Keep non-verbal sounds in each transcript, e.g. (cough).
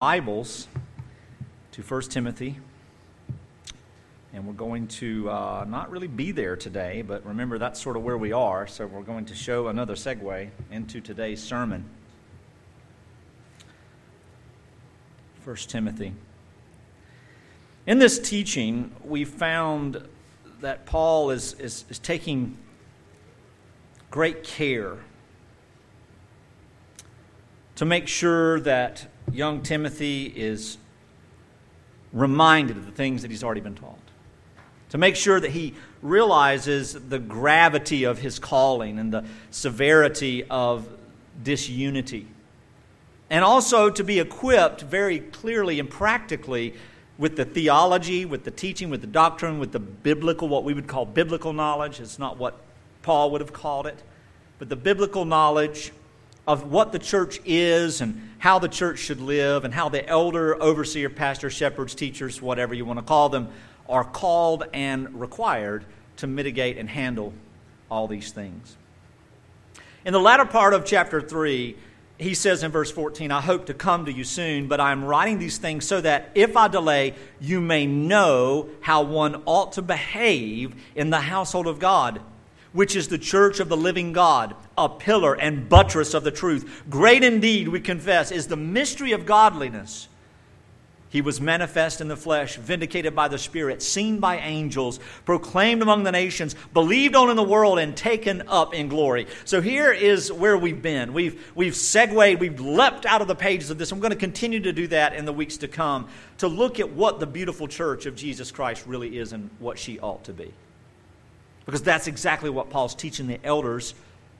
Bibles to 1 Timothy. And we're going to uh, not really be there today, but remember that's sort of where we are, so we're going to show another segue into today's sermon. 1 Timothy. In this teaching, we found that Paul is, is, is taking great care to make sure that young Timothy is reminded of the things that he's already been taught. To make sure that he realizes the gravity of his calling and the severity of disunity. And also to be equipped very clearly and practically with the theology, with the teaching, with the doctrine, with the biblical, what we would call biblical knowledge. It's not what Paul would have called it, but the biblical knowledge of what the church is and how the church should live and how the elder, overseer, pastor, shepherds, teachers, whatever you want to call them, are called and required to mitigate and handle all these things. In the latter part of chapter 3, he says in verse 14, I hope to come to you soon, but I am writing these things so that if I delay, you may know how one ought to behave in the household of God which is the church of the living God, a pillar and buttress of the truth. Great indeed, we confess, is the mystery of godliness. He was manifest in the flesh, vindicated by the Spirit, seen by angels, proclaimed among the nations, believed on in the world, and taken up in glory. So here is where we've been. We've, we've segued, we've leapt out of the pages of this. I'm going to continue to do that in the weeks to come to look at what the beautiful church of Jesus Christ really is and what she ought to be. Because that's exactly what Paul's teaching the elders,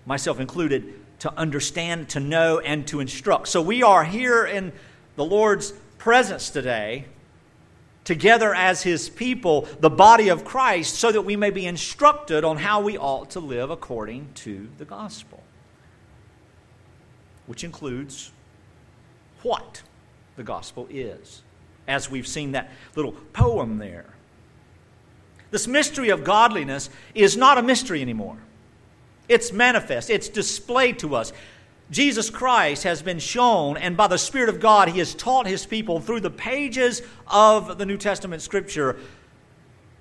myself included, to understand, to know, and to instruct. So we are here in the Lord's presence today, together as his people, the body of Christ, so that we may be instructed on how we ought to live according to the gospel. Which includes what the gospel is, as we've seen that little poem there. This mystery of godliness is not a mystery anymore. It's manifest, it's displayed to us. Jesus Christ has been shown, and by the Spirit of God, He has taught His people through the pages of the New Testament Scripture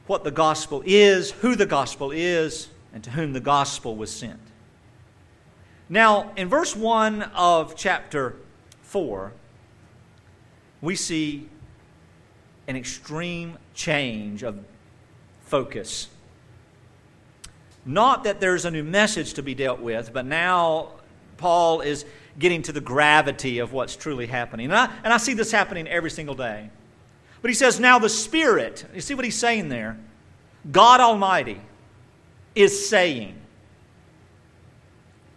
what the gospel is, who the gospel is, and to whom the gospel was sent. Now, in verse 1 of chapter 4, we see an extreme change of focus. Not that there's a new message to be dealt with, but now Paul is getting to the gravity of what's truly happening. And I, and I see this happening every single day. But he says, now the Spirit, you see what he's saying there? God Almighty is saying,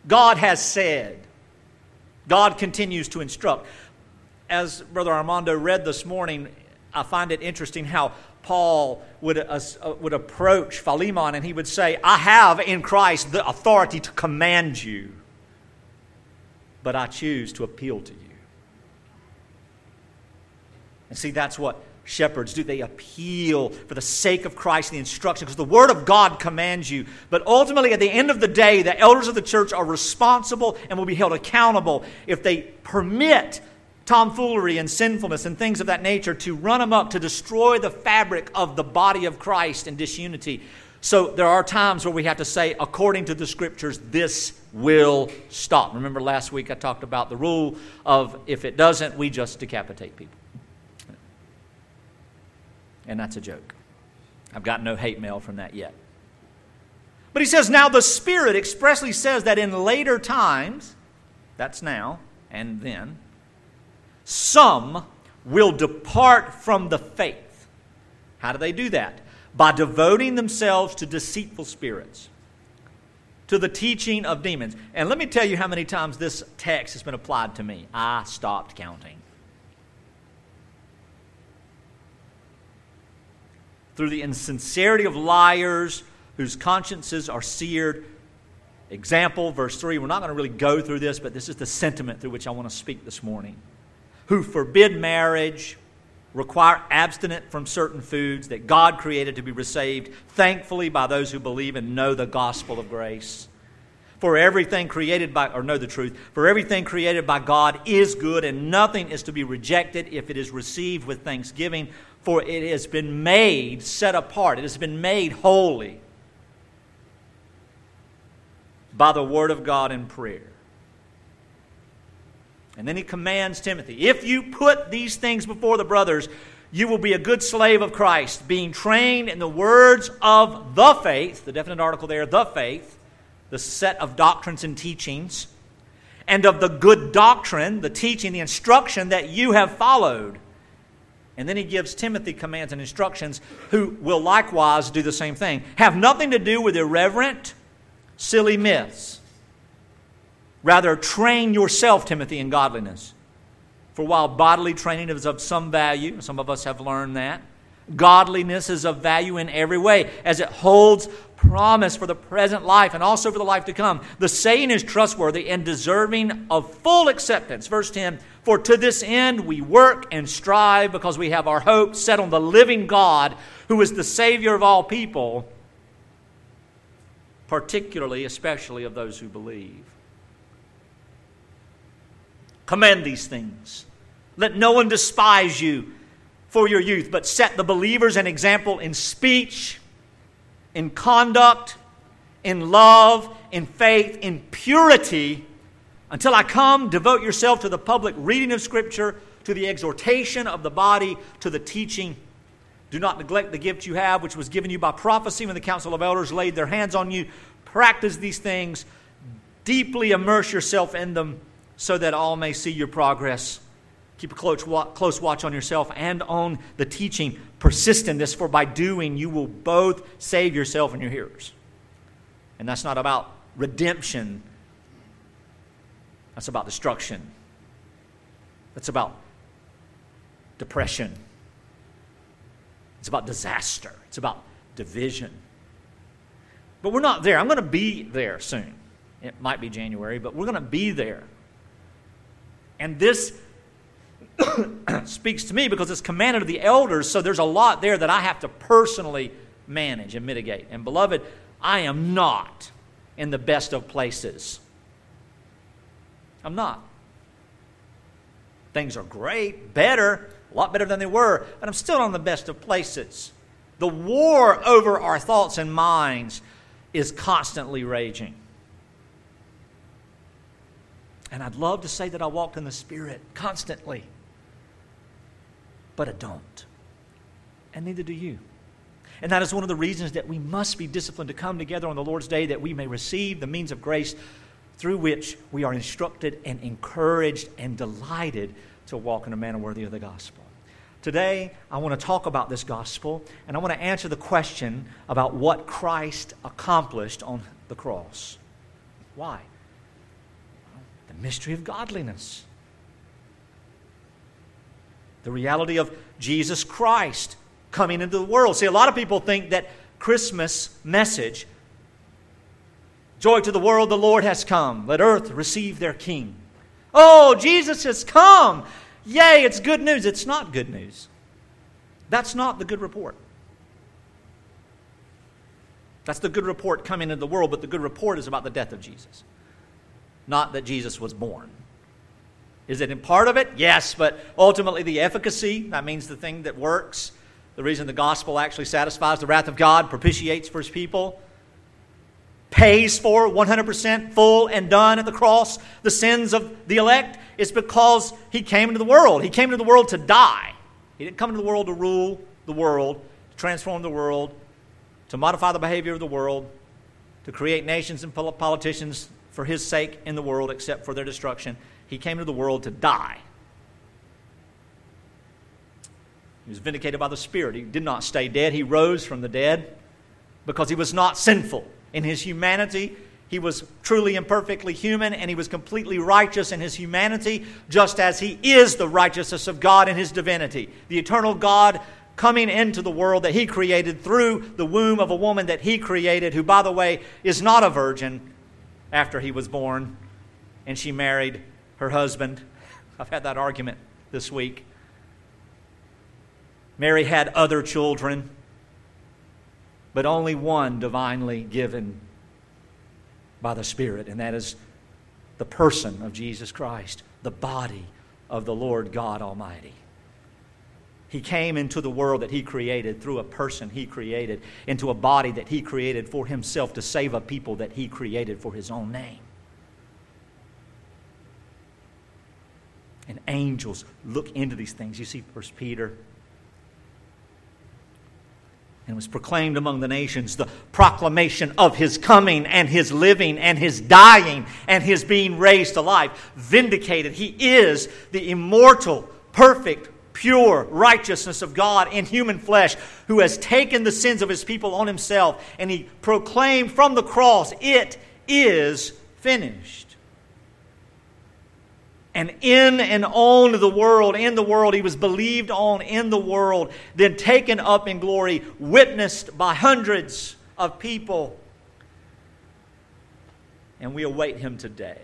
God has said, God continues to instruct. As Brother Armando read this morning, I find it interesting how Paul would, uh, uh, would approach Philemon and he would say, I have in Christ the authority to command you, but I choose to appeal to you. And see, that's what shepherds do. They appeal for the sake of Christ and the instruction because the Word of God commands you. But ultimately, at the end of the day, the elders of the church are responsible and will be held accountable if they permit tomfoolery and sinfulness and things of that nature to run amok, to destroy the fabric of the body of Christ and disunity. So there are times where we have to say, according to the scriptures, this will stop. Remember last week I talked about the rule of if it doesn't, we just decapitate people. And that's a joke. I've got no hate mail from that yet. But he says, now the Spirit expressly says that in later times, that's now and then, some will depart from the faith. How do they do that? By devoting themselves to deceitful spirits, to the teaching of demons. And let me tell you how many times this text has been applied to me. I stopped counting. Through the insincerity of liars whose consciences are seared. Example, verse 3. We're not going to really go through this, but this is the sentiment through which I want to speak this morning who forbid marriage, require abstinence from certain foods that God created to be received thankfully by those who believe and know the gospel of grace. For everything created by, or know the truth, for everything created by God is good, and nothing is to be rejected if it is received with thanksgiving, for it has been made set apart, it has been made holy by the word of God in prayer. And then he commands Timothy if you put these things before the brothers, you will be a good slave of Christ, being trained in the words of the faith, the definite article there, the faith the set of doctrines and teachings, and of the good doctrine, the teaching, the instruction that you have followed. And then he gives Timothy commands and instructions who will likewise do the same thing. Have nothing to do with irreverent, silly myths. Rather, train yourself, Timothy, in godliness. For while bodily training is of some value, some of us have learned that, godliness is of value in every way, as it holds promise for the present life and also for the life to come. The saying is trustworthy and deserving of full acceptance. Verse 10 For to this end we work and strive because we have our hope set on the living God who is the Savior of all people, particularly, especially of those who believe. Commend these things. Let no one despise you for your youth, but set the believers an example in speech in conduct, in love, in faith, in purity. Until I come, devote yourself to the public reading of Scripture, to the exhortation of the body, to the teaching. Do not neglect the gift you have, which was given you by prophecy when the council of elders laid their hands on you. Practice these things, deeply immerse yourself in them, so that all may see your progress. Keep a close, close watch on yourself and on the teaching persist in this, for by doing you will both save yourself and your hearers. And that's not about redemption, that's about destruction. That's about depression. It's about disaster. It's about division. But we're not there. I'm going to be there soon. It might be January, but we're going to be there. And this (coughs) speaks to me because it's commanded of the elders, so there's a lot there that I have to personally manage and mitigate. And beloved, I am not in the best of places. I'm not. Things are great, better, a lot better than they were, but I'm still in the best of places. The war over our thoughts and minds is constantly raging. And I'd love to say that I walked in the Spirit constantly but I don't. And neither do you. And that is one of the reasons that we must be disciplined to come together on the Lord's day that we may receive the means of grace through which we are instructed and encouraged and delighted to walk in a manner worthy of the gospel. Today, I want to talk about this gospel and I want to answer the question about what Christ accomplished on the cross. Why? The mystery of godliness the reality of Jesus Christ coming into the world. See, a lot of people think that Christmas message, joy to the world, the Lord has come. Let earth receive their King. Oh, Jesus has come. Yay, it's good news. It's not good news. That's not the good report. That's the good report coming into the world, but the good report is about the death of Jesus, not that Jesus was born. Is it in part of it? Yes, but ultimately the efficacy, that means the thing that works, the reason the gospel actually satisfies the wrath of God, propitiates for his people, pays for 100% full and done at the cross the sins of the elect, is because he came into the world. He came into the world to die. He didn't come into the world to rule the world, to transform the world, to modify the behavior of the world, to create nations and politicians for his sake in the world, except for their destruction. He came to the world to die. He was vindicated by the Spirit. He did not stay dead. He rose from the dead because he was not sinful. In his humanity, he was truly and perfectly human, and he was completely righteous in his humanity, just as he is the righteousness of God in his divinity. The eternal God coming into the world that he created through the womb of a woman that he created, who, by the way, is not a virgin after he was born, and she married her husband. I've had that argument this week. Mary had other children, but only one divinely given. by the Spirit, and that is the person of Jesus Christ, the body of the Lord God Almighty. He came into the world that He created through a person He created, into a body that He created for Himself to save a people that He created for His own name. And angels look into these things. You see, First Peter and was proclaimed among the nations the proclamation of his coming and his living and his dying and his being raised to life. Vindicated. He is the immortal, perfect, pure righteousness of God in human flesh who has taken the sins of his people on himself and he proclaimed from the cross, It is finished and in and on the world, in the world, he was believed on in the world, then taken up in glory, witnessed by hundreds of people. And we await him today.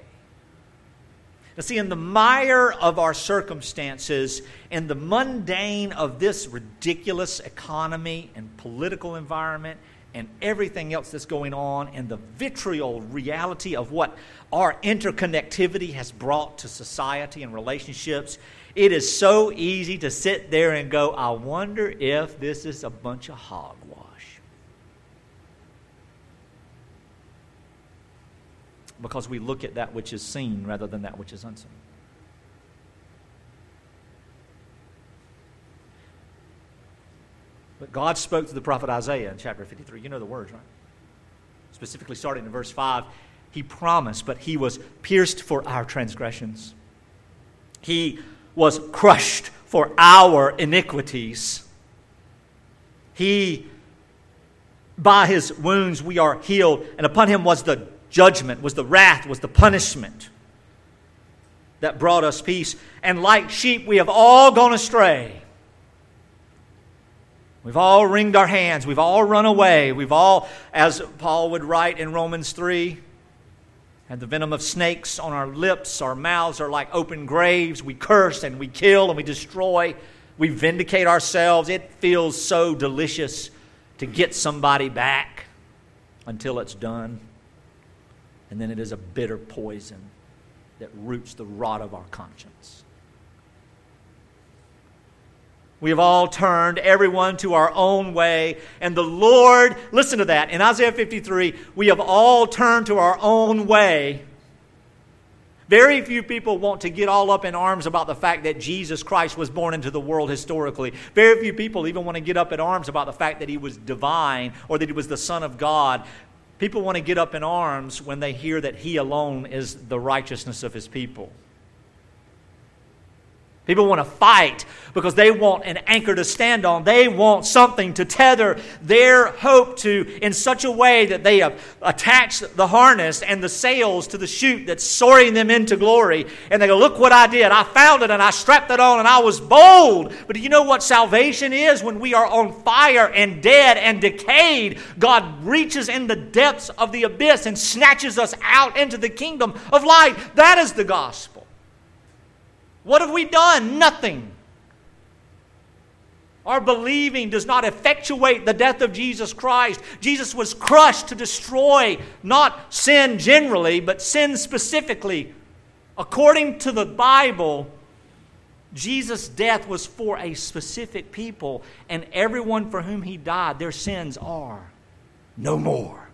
Now, see, in the mire of our circumstances, in the mundane of this ridiculous economy and political environment, and everything else that's going on, and the vitriol reality of what our interconnectivity has brought to society and relationships, it is so easy to sit there and go, I wonder if this is a bunch of hogwash. Because we look at that which is seen rather than that which is unseen. But God spoke to the prophet Isaiah in chapter 53. You know the words, right? Specifically, starting in verse 5, he promised, but he was pierced for our transgressions. He was crushed for our iniquities. He, by his wounds, we are healed, and upon him was the judgment, was the wrath, was the punishment that brought us peace. And like sheep, we have all gone astray. We've all wringed our hands. We've all run away. We've all, as Paul would write in Romans 3, had the venom of snakes on our lips. Our mouths are like open graves. We curse and we kill and we destroy. We vindicate ourselves. It feels so delicious to get somebody back until it's done. And then it is a bitter poison that roots the rot of our conscience. We have all turned everyone to our own way. And the Lord, listen to that. In Isaiah 53, we have all turned to our own way. Very few people want to get all up in arms about the fact that Jesus Christ was born into the world historically. Very few people even want to get up in arms about the fact that he was divine or that he was the Son of God. People want to get up in arms when they hear that he alone is the righteousness of his people. People want to fight because they want an anchor to stand on. They want something to tether their hope to in such a way that they have attached the harness and the sails to the chute that's soaring them into glory. And they go, Look what I did. I found it and I strapped it on and I was bold. But do you know what salvation is? When we are on fire and dead and decayed, God reaches in the depths of the abyss and snatches us out into the kingdom of light. That is the gospel. What have we done? Nothing. Our believing does not effectuate the death of Jesus Christ. Jesus was crushed to destroy not sin generally, but sin specifically. According to the Bible, Jesus' death was for a specific people, and everyone for whom he died, their sins are no more.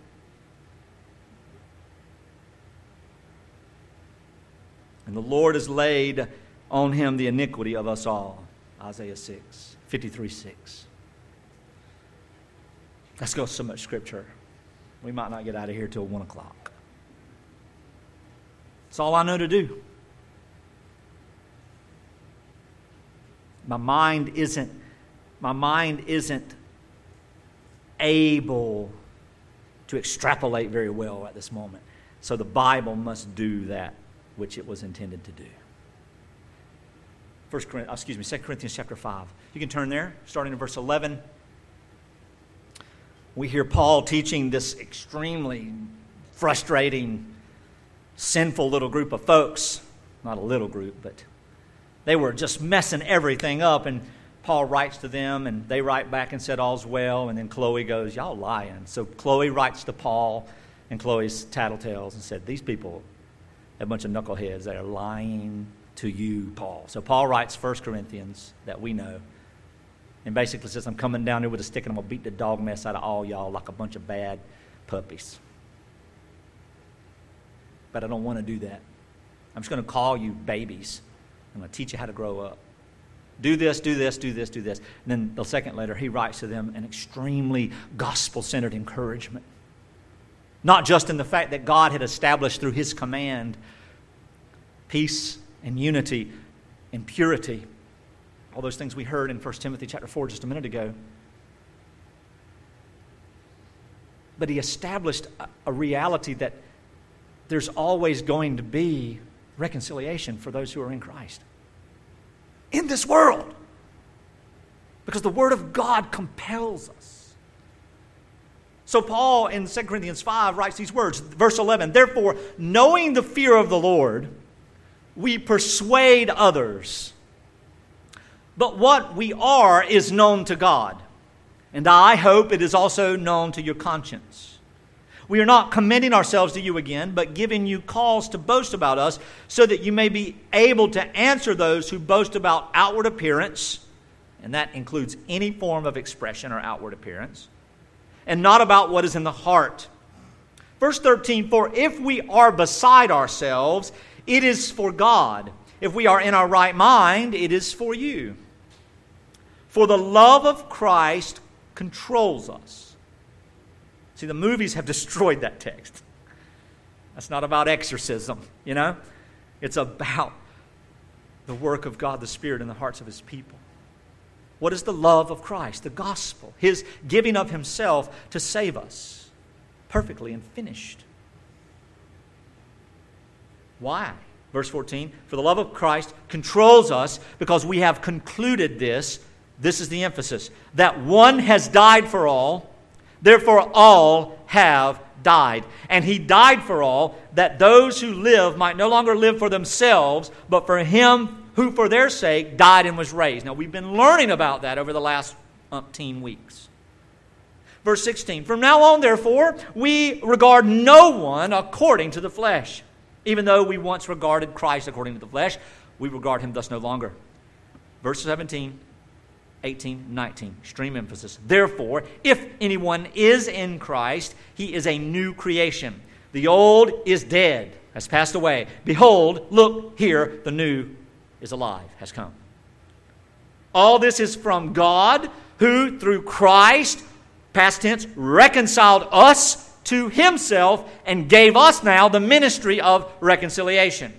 And the Lord has laid on him the iniquity of us all. Isaiah 6, 53 6. Let's go so much scripture. We might not get out of here till 1 o'clock. It's all I know to do. My mind isn't my mind isn't able to extrapolate very well at this moment. So the Bible must do that which it was intended to do. First Corinthians, uh, excuse me, 2 Corinthians chapter 5. You can turn there, starting in verse 11. We hear Paul teaching this extremely frustrating, sinful little group of folks. Not a little group, but they were just messing everything up. And Paul writes to them, and they write back and said, All's well. And then Chloe goes, Y'all lying. So Chloe writes to Paul And Chloe's tattletales and said, These people, a bunch of knuckleheads, they are lying to you, Paul. So Paul writes 1 Corinthians that we know and basically says, I'm coming down here with a stick and I'm going to beat the dog mess out of all y'all like a bunch of bad puppies. But I don't want to do that. I'm just going to call you babies. I'm going to teach you how to grow up. Do this, do this, do this, do this. And then the second letter, he writes to them an extremely gospel centered encouragement. Not just in the fact that God had established through his command peace and unity and purity, all those things we heard in 1 Timothy chapter 4 just a minute ago. But he established a, a reality that there's always going to be reconciliation for those who are in Christ. In this world. Because the Word of God compels us. So, Paul in 2 Corinthians 5 writes these words, verse 11 Therefore, knowing the fear of the Lord, we persuade others. But what we are is known to God, and I hope it is also known to your conscience. We are not commending ourselves to you again, but giving you cause to boast about us, so that you may be able to answer those who boast about outward appearance, and that includes any form of expression or outward appearance, and not about what is in the heart. Verse 13 For if we are beside ourselves, it is for God. If we are in our right mind, it is for you. For the love of Christ controls us. See, the movies have (laughs) destroyed that text. That's not about exorcism, you know? It's about the work of God the Spirit in the hearts of His people. What is the love of Christ? The gospel, His giving of Himself to save us, perfectly and finished. Why? Verse 14, for the love of Christ controls us because we have concluded this. This is the emphasis that one has died for all, therefore all have died. And he died for all, that those who live might no longer live for themselves, but for him who for their sake died and was raised. Now, we've been learning about that over the last umpteen weeks. Verse 16 From now on, therefore, we regard no one according to the flesh. Even though we once regarded Christ according to the flesh, we regard him thus no longer. Verse 17, 18, 19. Extreme emphasis. Therefore, if anyone is in Christ, he is a new creation. The old is dead, has passed away. Behold, look here, the new is alive, has come. All this is from God, who through Christ, past tense, reconciled us to himself and gave us now the ministry of reconciliation.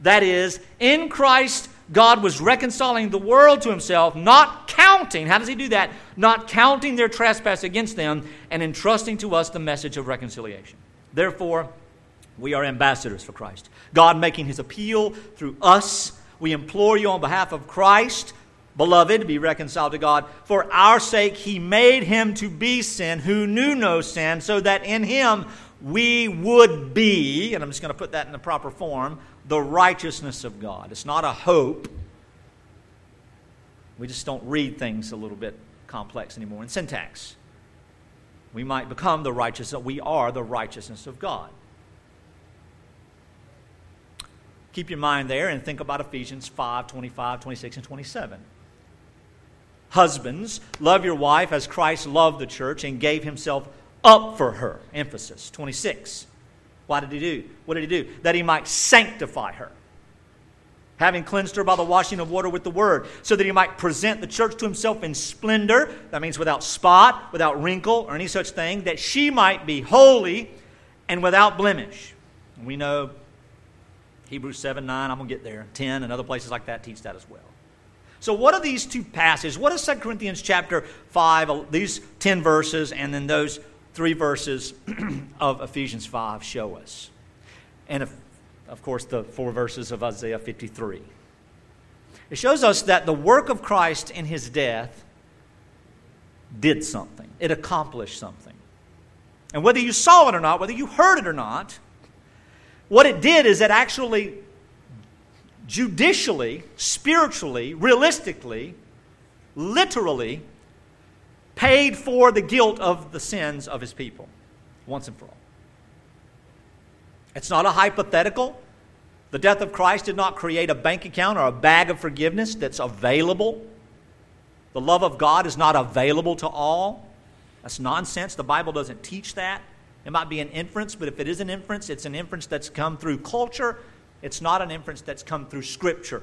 That is, in Christ, God was reconciling the world to himself, not counting, how does he do that? Not counting their trespass against them and entrusting to us the message of reconciliation. Therefore, we are ambassadors for Christ. God making his appeal through us. We implore you on behalf of Christ Beloved, be reconciled to God. For our sake, he made him to be sin who knew no sin, so that in him we would be, and I'm just going to put that in the proper form, the righteousness of God. It's not a hope. We just don't read things a little bit complex anymore in syntax. We might become the righteousness, we are the righteousness of God. Keep your mind there and think about Ephesians 5 25, 26, and 27. Husbands, love your wife as Christ loved the church and gave himself up for her. Emphasis 26. Why did he do? What did he do? That he might sanctify her, having cleansed her by the washing of water with the word, so that he might present the church to himself in splendor. That means without spot, without wrinkle, or any such thing, that she might be holy and without blemish. And we know Hebrews 7 9, I'm going to get there. 10 and other places like that teach that as well. So, what are these two passages? What does 2 Corinthians chapter 5, uh, these 10 verses, and then those three verses (clears throat) of Ephesians 5 show us? And, if, of course, the four verses of Isaiah 53. It shows us that the work of Christ in his death did something, it accomplished something. And whether you saw it or not, whether you heard it or not, what it did is it actually judicially, spiritually, realistically, literally paid for the guilt of the sins of his people once and for all. It's not a hypothetical. The death of Christ did not create a bank account or a bag of forgiveness that's available. The love of God is not available to all. That's nonsense. The Bible doesn't teach that. It might be an inference, but if it is an inference, it's an inference that's come through culture. It's not an inference that's come through Scripture.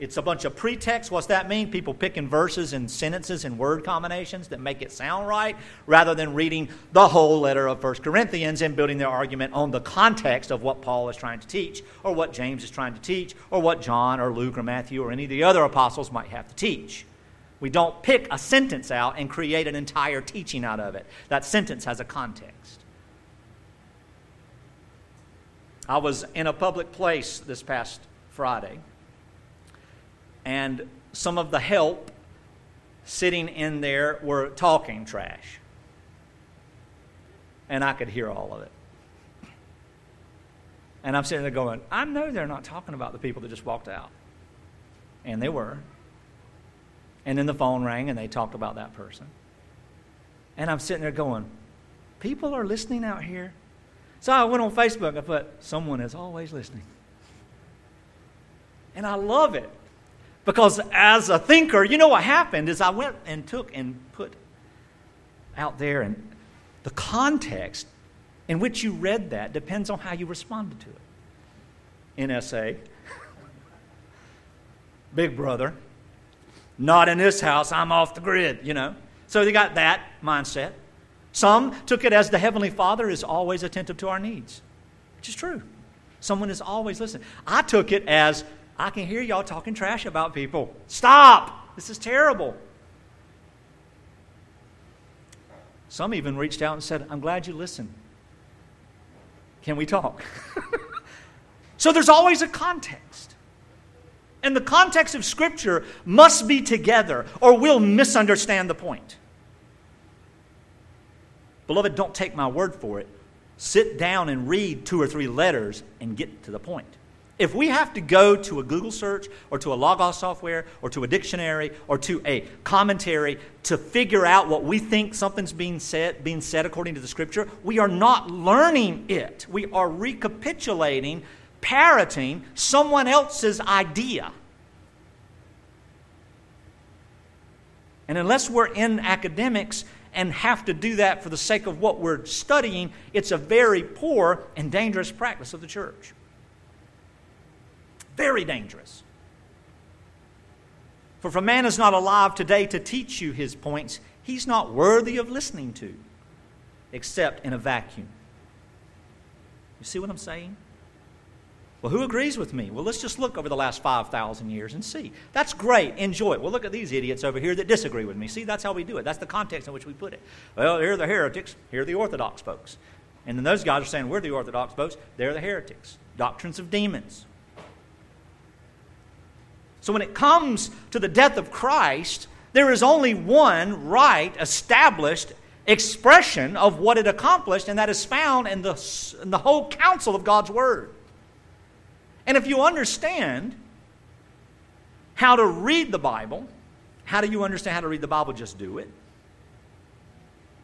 It's a bunch of pretext. What's that mean? People picking verses and sentences and word combinations that make it sound right rather than reading the whole letter of 1 Corinthians and building their argument on the context of what Paul is trying to teach or what James is trying to teach or what John or Luke or Matthew or any of the other apostles might have to teach. We don't pick a sentence out and create an entire teaching out of it. That sentence has a context. I was in a public place this past Friday and some of the help sitting in there were talking trash. And I could hear all of it. And I'm sitting there going, I know they're not talking about the people that just walked out. And they were. And then the phone rang and they talked about that person. And I'm sitting there going, people are listening out here. So I went on Facebook. I put, someone is always listening. And I love it. Because as a thinker, you know what happened is I went and took and put out there, and the context in which you read that depends on how you responded to it. NSA, Big Brother, not in this house, I'm off the grid, you know. So they got that mindset. Some took it as the Heavenly Father is always attentive to our needs, which is true. Someone is always listening. I took it as I can hear y'all talking trash about people. Stop! This is terrible. Some even reached out and said, I'm glad you listened. Can we talk? (laughs) so there's always a context. And the context of Scripture must be together, or we'll misunderstand the point. Beloved, don't take my word for it. Sit down and read two or three letters and get to the point. If we have to go to a Google search or to a Logos software or to a dictionary or to a commentary to figure out what we think something's being said, being said according to the scripture, we are not learning it. We are recapitulating, parroting someone else's idea. And unless we're in academics and have to do that for the sake of what we're studying, it's a very poor and dangerous practice of the church. Very dangerous. For if a man is not alive today to teach you his points, he's not worthy of listening to, except in a vacuum. You see what I'm saying? Well, who agrees with me? Well, let's just look over the last 5,000 years and see. That's great. Enjoy it. Well, look at these idiots over here that disagree with me. See, that's how we do it. That's the context in which we put it. Well, here are the heretics. Here are the Orthodox folks. And then those guys are saying, we're the Orthodox folks. They're the heretics. Doctrines of demons. So when it comes to the death of Christ, there is only one right, established expression of what it accomplished, and that is found in the, in the whole counsel of God's Word. And if you understand how to read the Bible, how do you understand how to read the Bible? Just do it.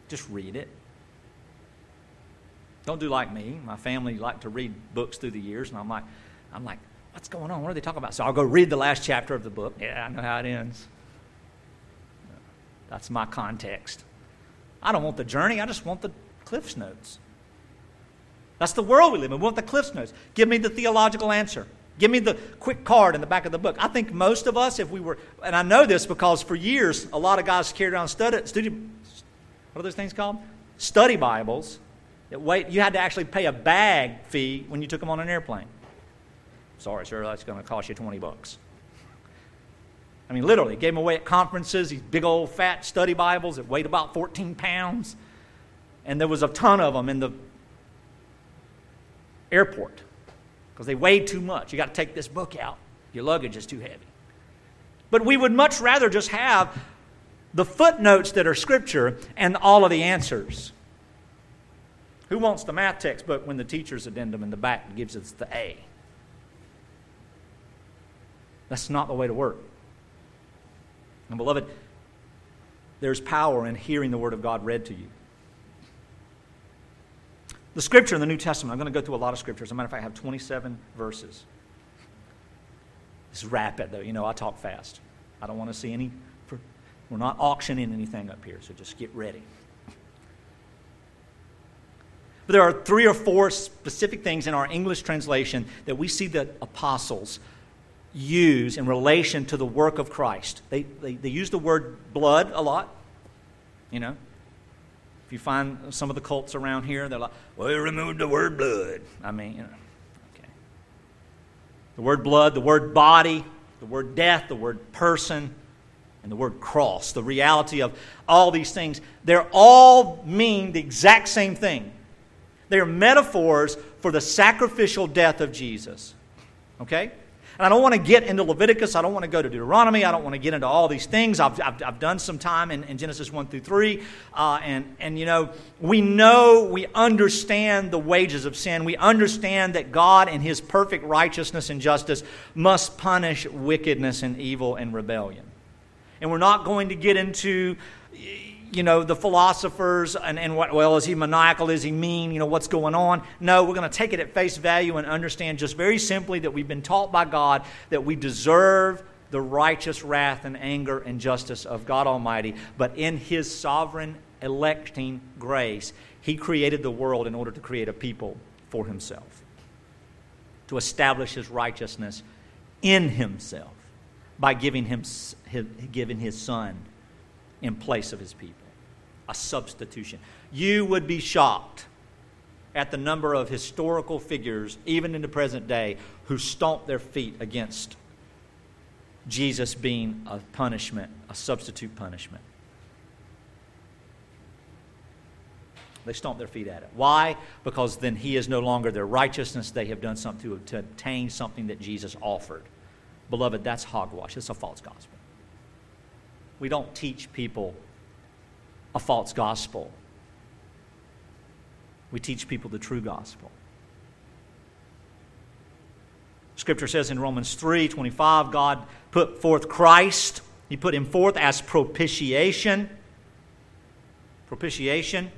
Just read it. Don't do like me. My family liked to read books through the years, and I'm like, I'm like, what's going on? What are they talking about? So I'll go read the last chapter of the book. Yeah, I know how it ends. That's my context. I don't want the journey, I just want the Cliff's Notes. That's the world we live in. We want the Cliff's Notes. Give me the theological answer. Give me the quick card in the back of the book. I think most of us, if we were, and I know this because for years, a lot of guys carried around study, study what are those things called? Study Bibles. Wait, you had to actually pay a bag fee when you took them on an airplane. Sorry, sir, that's going to cost you 20 bucks. I mean, literally, gave them away at conferences, these big old fat study Bibles that weighed about 14 pounds. And there was a ton of them in the airport because they weighed too much. You got to take this book out, your luggage is too heavy. But we would much rather just have the footnotes that are scripture and all of the answers. Who wants the math textbook when the teacher's addendum in the back gives us the A? That's not the way to work. And, beloved, there's power in hearing the Word of God read to you. The scripture in the New Testament, I'm going to go through a lot of scriptures. As a matter of fact, I have 27 verses. It's rapid, though. You know, I talk fast. I don't want to see any. We're not auctioning anything up here, so just get ready. But there are three or four specific things in our English translation that we see the apostles use in relation to the work of Christ. They, they, they use the word blood a lot, you know. If you find some of the cults around here, they're like, well, we removed the word blood. I mean, you know, okay. The word blood, the word body, the word death, the word person, and the word cross, the reality of all these things, they're all mean the exact same thing. They are metaphors for the sacrificial death of Jesus. Okay? And I don't want to get into Leviticus. I don't want to go to Deuteronomy. I don't want to get into all these things. I've, I've, I've done some time in, in, Genesis 1 through 3. Uh, and, and, you know, we know, we understand the wages of sin. We understand that God, in His perfect righteousness and justice, must punish wickedness and evil and rebellion. And we're not going to get into you know, the philosophers and, and what, well, is he maniacal? Is he mean? You know, what's going on? No, we're going to take it at face value and understand just very simply that we've been taught by God that we deserve the righteous wrath and anger and justice of God Almighty, but in his sovereign electing grace, he created the world in order to create a people for himself, to establish his righteousness in himself by giving him giving his son in place of his people a substitution. You would be shocked at the number of historical figures, even in the present day, who stomp their feet against Jesus being a punishment, a substitute punishment. They stomp their feet at it. Why? Because then he is no longer their righteousness. They have done something to, to obtain something that Jesus offered. Beloved, that's hogwash. It's a false gospel. We don't teach people a false gospel. We teach people the true gospel. Scripture says in Romans 3 25, God put forth Christ. He put him forth as propitiation. Propitiation.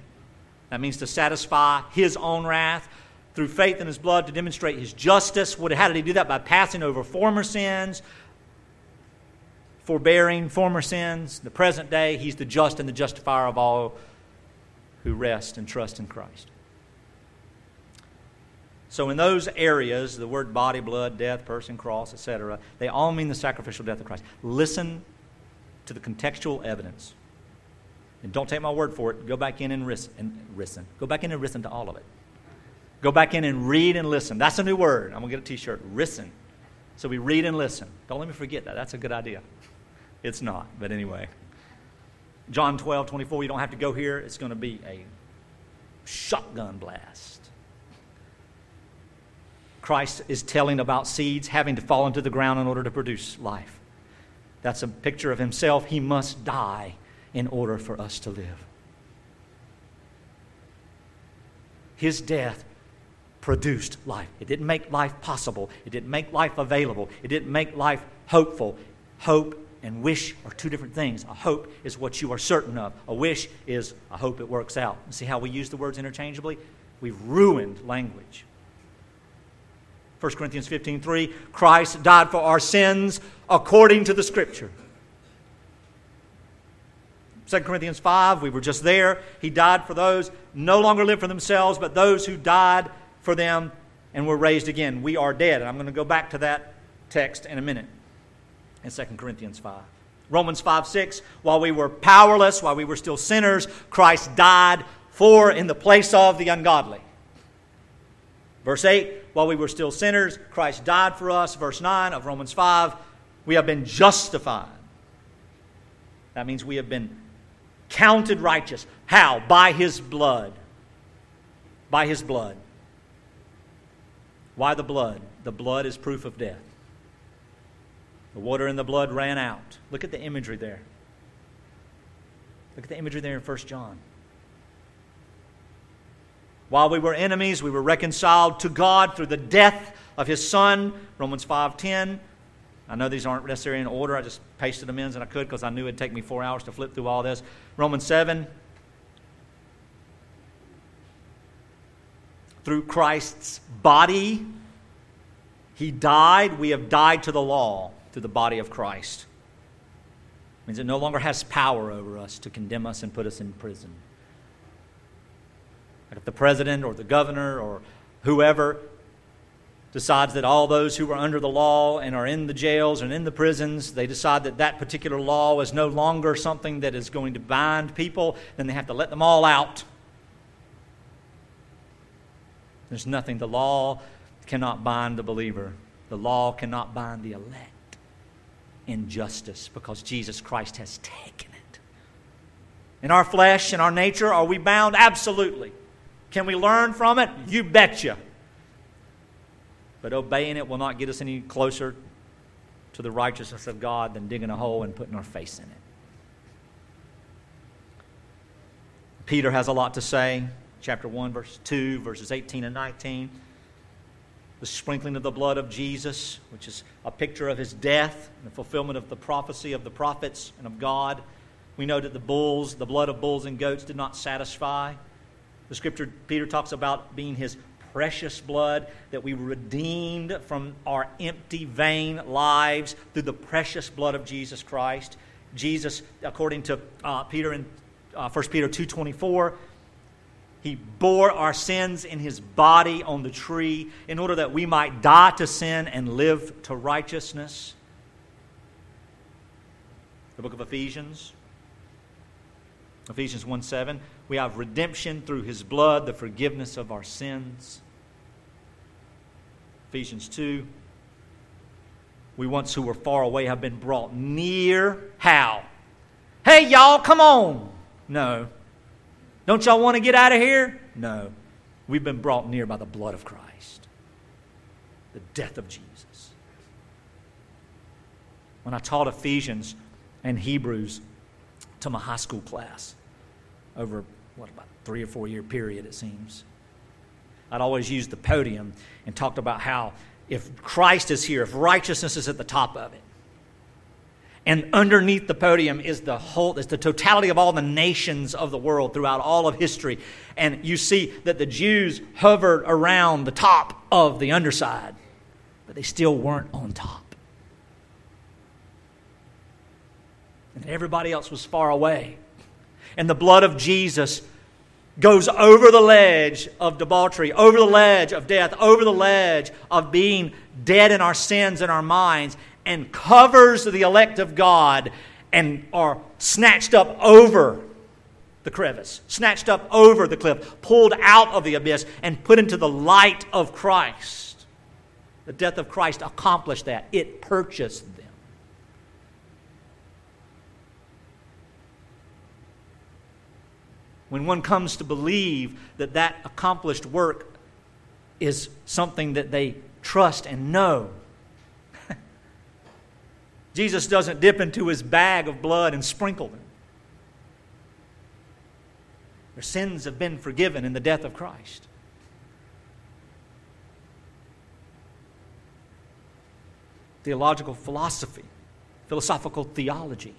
That means to satisfy his own wrath through faith in his blood to demonstrate his justice. How did he do that? By passing over former sins, forbearing former sins, the present day, he's the just and the justifier of all who rest and trust in Christ. So, in those areas, the word body, blood, death, person, cross, etc., they all mean the sacrificial death of Christ. Listen to the contextual evidence. And don't take my word for it. Go back in and listen. And. Go back in and listen to all of it. Go back in and read and listen. That's a new word. I'm going to get a t shirt. Listen. So we read and listen. Don't let me forget that. That's a good idea. It's not, but anyway. John 12, 24, you don't have to go here. It's going to be a shotgun blast. Christ is telling about seeds having to fall into the ground in order to produce life. That's a picture of himself. He must die in order for us to live. His death produced life. It didn't make life possible, it didn't make life available, it didn't make life hopeful. Hope and wish are two different things. A hope is what you are certain of. A wish is I hope it works out. See how we use the words interchangeably? We've ruined language. 1 Corinthians 15 3, Christ died for our sins according to the Scripture. 2 Corinthians 5, we were just there. He died for those no longer live for themselves, but those who died for them and were raised again. We are dead. And I'm going to go back to that text in a minute in 2 Corinthians 5. Romans 5 6, while we were powerless, while we were still sinners, Christ died for in the place of the ungodly. Verse 8, while we were still sinners, Christ died for us. Verse 9 of Romans 5, we have been justified. That means we have been counted righteous. How? By his blood. By his blood. Why the blood? The blood is proof of death. The water in the blood ran out. Look at the imagery there. Look at the imagery there in 1 John. While we were enemies, we were reconciled to God through the death of his son, Romans 5:10. I know these aren't necessarily in order. I just pasted them in as I could because I knew it'd take me 4 hours to flip through all this. Romans 7 through Christ's body. He died. We have died to the law through the body of Christ. It means it no longer has power over us to condemn us and put us in prison. If the president or the governor or whoever decides that all those who are under the law and are in the jails and in the prisons, they decide that that particular law is no longer something that is going to bind people, then they have to let them all out. There's nothing. The law cannot bind the believer, the law cannot bind the elect in justice because Jesus Christ has taken it. In our flesh in our nature, are we bound? Absolutely. Can we learn from it? You betcha. But obeying it will not get us any closer to the righteousness of God than digging a hole and putting our face in it. Peter has a lot to say chapter 1, verse 2, verses 18 and 19. The sprinkling of the blood of Jesus, which is a picture of his death and the fulfillment of the prophecy of the prophets and of God. We know that the bulls, the blood of bulls and goats, did not satisfy. The scripture, Peter talks about being his precious blood, that we redeemed from our empty, vain lives through the precious blood of Jesus Christ. Jesus, according to uh, Peter in uh, 1 Peter 2.24, he bore our sins in his body on the tree in order that we might die to sin and live to righteousness. The book of Ephesians, Ephesians 1 7. We have redemption through his blood, the forgiveness of our sins. Ephesians 2. We once who were far away have been brought near. How? Hey, y'all, come on. No. Don't y'all want to get out of here? No. We've been brought near by the blood of Christ, the death of Jesus. When I taught Ephesians and Hebrews to my high school class over, what, about three or four year period, it seems, I'd always use the podium and talked about how if Christ is here, if righteousness is at the top of it, and underneath the podium is the whole, is the totality of all the nations of the world throughout all of history. And you see that the Jews hovered around the top of the underside, but they still weren't on top. And everybody else was far away. And the blood of Jesus goes over the ledge of debauchery, over the ledge of death, over the ledge of being dead in our sins and our minds, and covers the elect of God and are snatched up over the crevice, snatched up over the cliff, pulled out of the abyss, and put into the light of Christ. The death of Christ accomplished that, it purchased them. When one comes to believe that that accomplished work is something that they trust and know, Jesus doesn't dip into his bag of blood and sprinkle them. Their sins have been forgiven in the death of Christ. Theological philosophy, philosophical theology,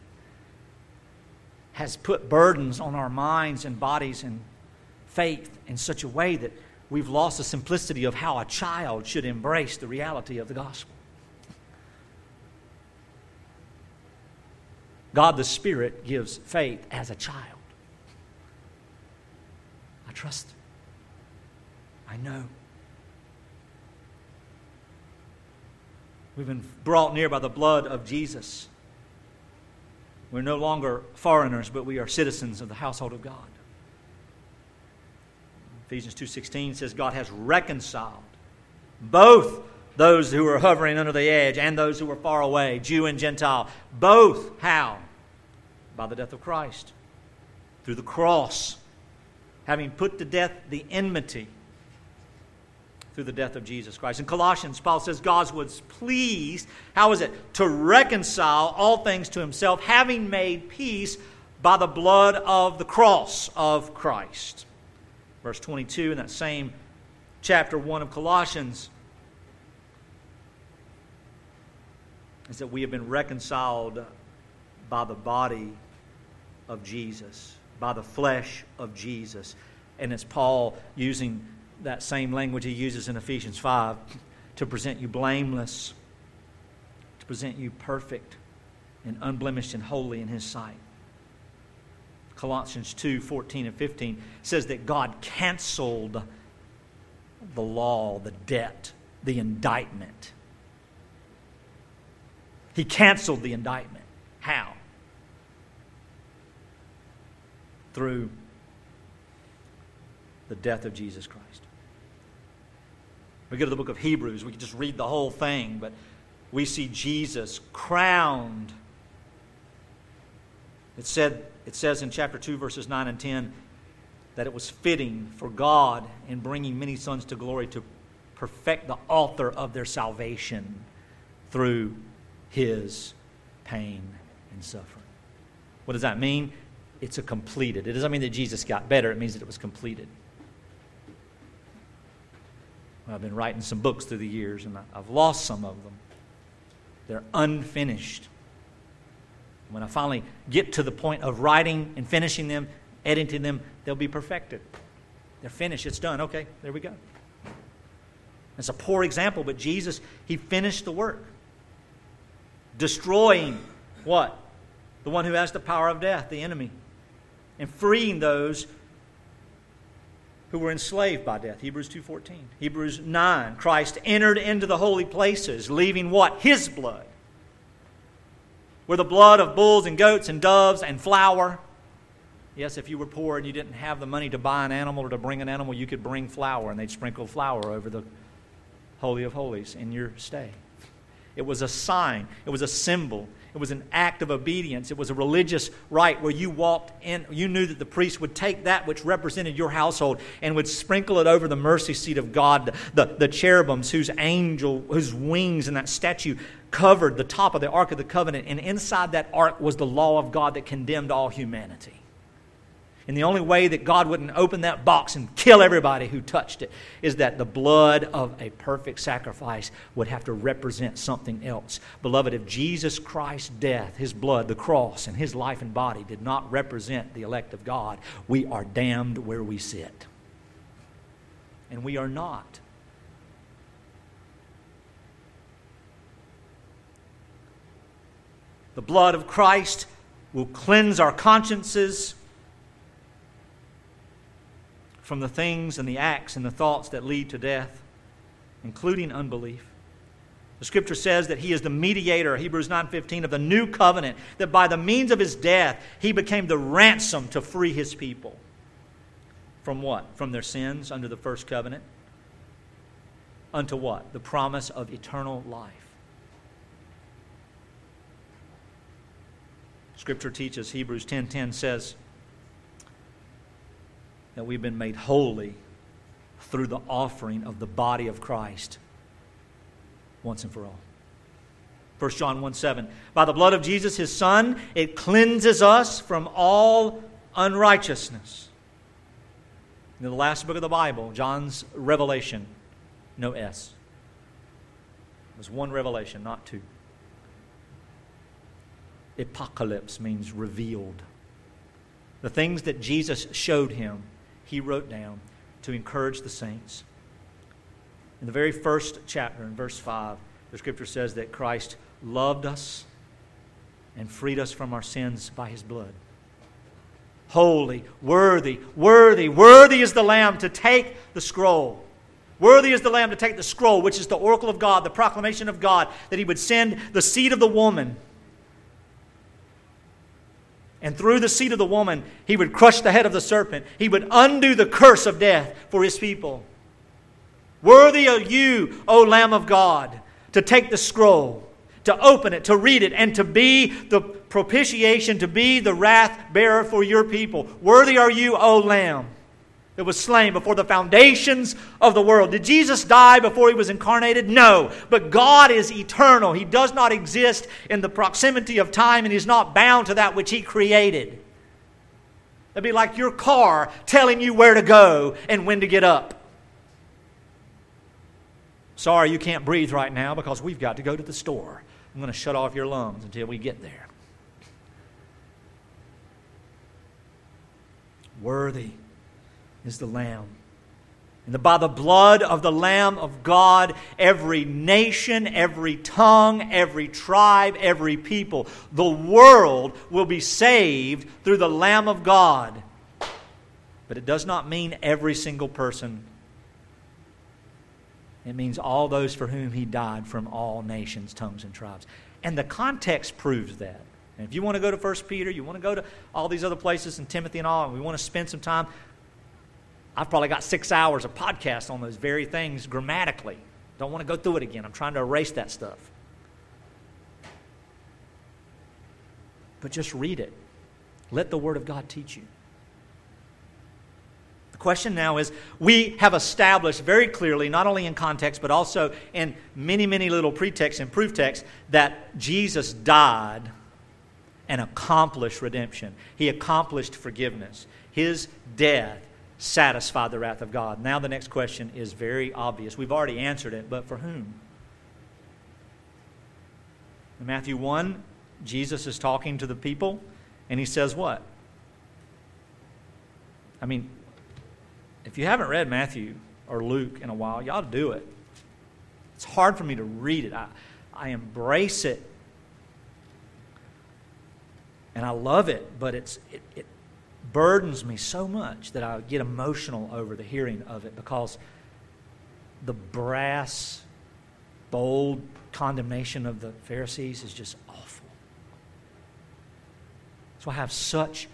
has put burdens on our minds and bodies and faith in such a way that we've lost the simplicity of how a child should embrace the reality of the gospel. God the Spirit gives faith as a child. I trust. I know. We've been brought near by the blood of Jesus. We're no longer foreigners, but we are citizens of the household of God. Ephesians 2:16 says God has reconciled both those who were hovering under the edge and those who were far away, Jew and Gentile. Both how? By the death of Christ. Through the cross. Having put to death the enmity through the death of Jesus Christ. In Colossians, Paul says God was pleased, how is it? To reconcile all things to himself, having made peace by the blood of the cross of Christ. Verse 22 in that same chapter 1 of Colossians is that we have been reconciled by the body of Jesus, by the flesh of Jesus. And it's Paul using that same language he uses in Ephesians 5 to present you blameless, to present you perfect and unblemished and holy in his sight. Colossians 2 14 and 15 says that God canceled the law, the debt, the indictment. He canceled the indictment. How? Through the death of Jesus Christ. We go to the book of Hebrews, we can just read the whole thing, but we see Jesus crowned. It said it says in chapter 2 verses 9 and 10 that it was fitting for God in bringing many sons to glory to perfect the author of their salvation through his pain and suffering. What does that mean? It's a completed. It doesn't mean that Jesus got better, it means that it was completed. I've been writing some books through the years, and I've lost some of them. They're unfinished. When I finally get to the point of writing and finishing them, editing them, they'll be perfected. They're finished. It's done. Okay, there we go. It's a poor example, but Jesus, He finished the work. Destroying what? The one who has the power of death, the enemy. And freeing those who were enslaved by death. Hebrews 2:14. Hebrews 9, Christ entered into the holy places, leaving what? His blood. Where the blood of bulls and goats and doves and flour. Yes, if you were poor and you didn't have the money to buy an animal or to bring an animal, you could bring flour and they'd sprinkle flour over the Holy of Holies in your stay. It was a sign, it was a symbol, it was an act of obedience. It was a religious rite where you walked in, you knew that the priest would take that which represented your household and would sprinkle it over the mercy seat of God, the, the cherubims whose angel, whose wings and that statue covered the top of the Ark of the Covenant. And inside that ark was the law of God that condemned all humanity. And the only way that God wouldn't open that box and kill everybody who touched it is that the blood of a perfect sacrifice would have to represent something else. Beloved, if Jesus Christ's death, his blood, the cross, and his life and body did not represent the elect of God, we are damned where we sit. And we are not. The blood of Christ will cleanse our consciences from the things and the acts and the thoughts that lead to death, including unbelief. The scripture says that he is the mediator, Hebrews 9:15 of the new covenant, that by the means of his death he became the ransom to free his people. From what? From their sins under the first covenant. Unto what? The promise of eternal life. Scripture teaches Hebrews 10:10 says that we've been made holy through the offering of the body of Christ once and for all. 1 John 1 7. By the blood of Jesus, his Son, it cleanses us from all unrighteousness. In the last book of the Bible, John's revelation, no S. It was one revelation, not two. Apocalypse means revealed. The things that Jesus showed him he wrote down to encourage the saints. In the very first chapter, in verse 5, the scripture says that Christ loved us and freed us from our sins by his blood. Holy, worthy, worthy, worthy is the Lamb to take the scroll. Worthy is the Lamb to take the scroll, which is the oracle of God, the proclamation of God, that he would send the seed of the woman and through the seed of the woman, he would crush the head of the serpent. He would undo the curse of death for his people. Worthy are you, O Lamb of God, to take the scroll, to open it, to read it, and to be the propitiation, to be the wrath bearer for your people. Worthy are you, O Lamb that was slain before the foundations of the world. Did Jesus die before he was incarnated? No. But God is eternal. He does not exist in the proximity of time and he's not bound to that which he created. It'd be like your car telling you where to go and when to get up. Sorry, you can't breathe right now because we've got to go to the store. I'm going to shut off your lungs until we get there. Worthy is the Lamb And by the blood of the Lamb of God, every nation, every tongue, every tribe, every people, the world will be saved through the Lamb of God. But it does not mean every single person. It means all those for whom he died from all nations, tongues, and tribes. And the context proves that. And if you want to go to 1 Peter, you want to go to all these other places and Timothy and all, and we want to spend some time, I've probably got six hours of podcast on those very things grammatically. Don't want to go through it again. I'm trying to erase that stuff. But just read it. Let the Word of God teach you. The question now is we have established very clearly, not only in context, but also in many, many little pretexts and proof texts, that Jesus died and accomplished redemption. He accomplished forgiveness. His death satisfied the wrath of God. Now, the next question is very obvious. We've already answered it, but for whom? In Matthew 1, Jesus is talking to the people, and he says, What? I mean, if you haven't read Matthew or Luke in a while, to do it. It's hard for me to read it. I, I embrace it and I love it, but it's, it, it burdens me so much that I get emotional over the hearing of it because the brass, bold condemnation of the Pharisees is just awful. So I have such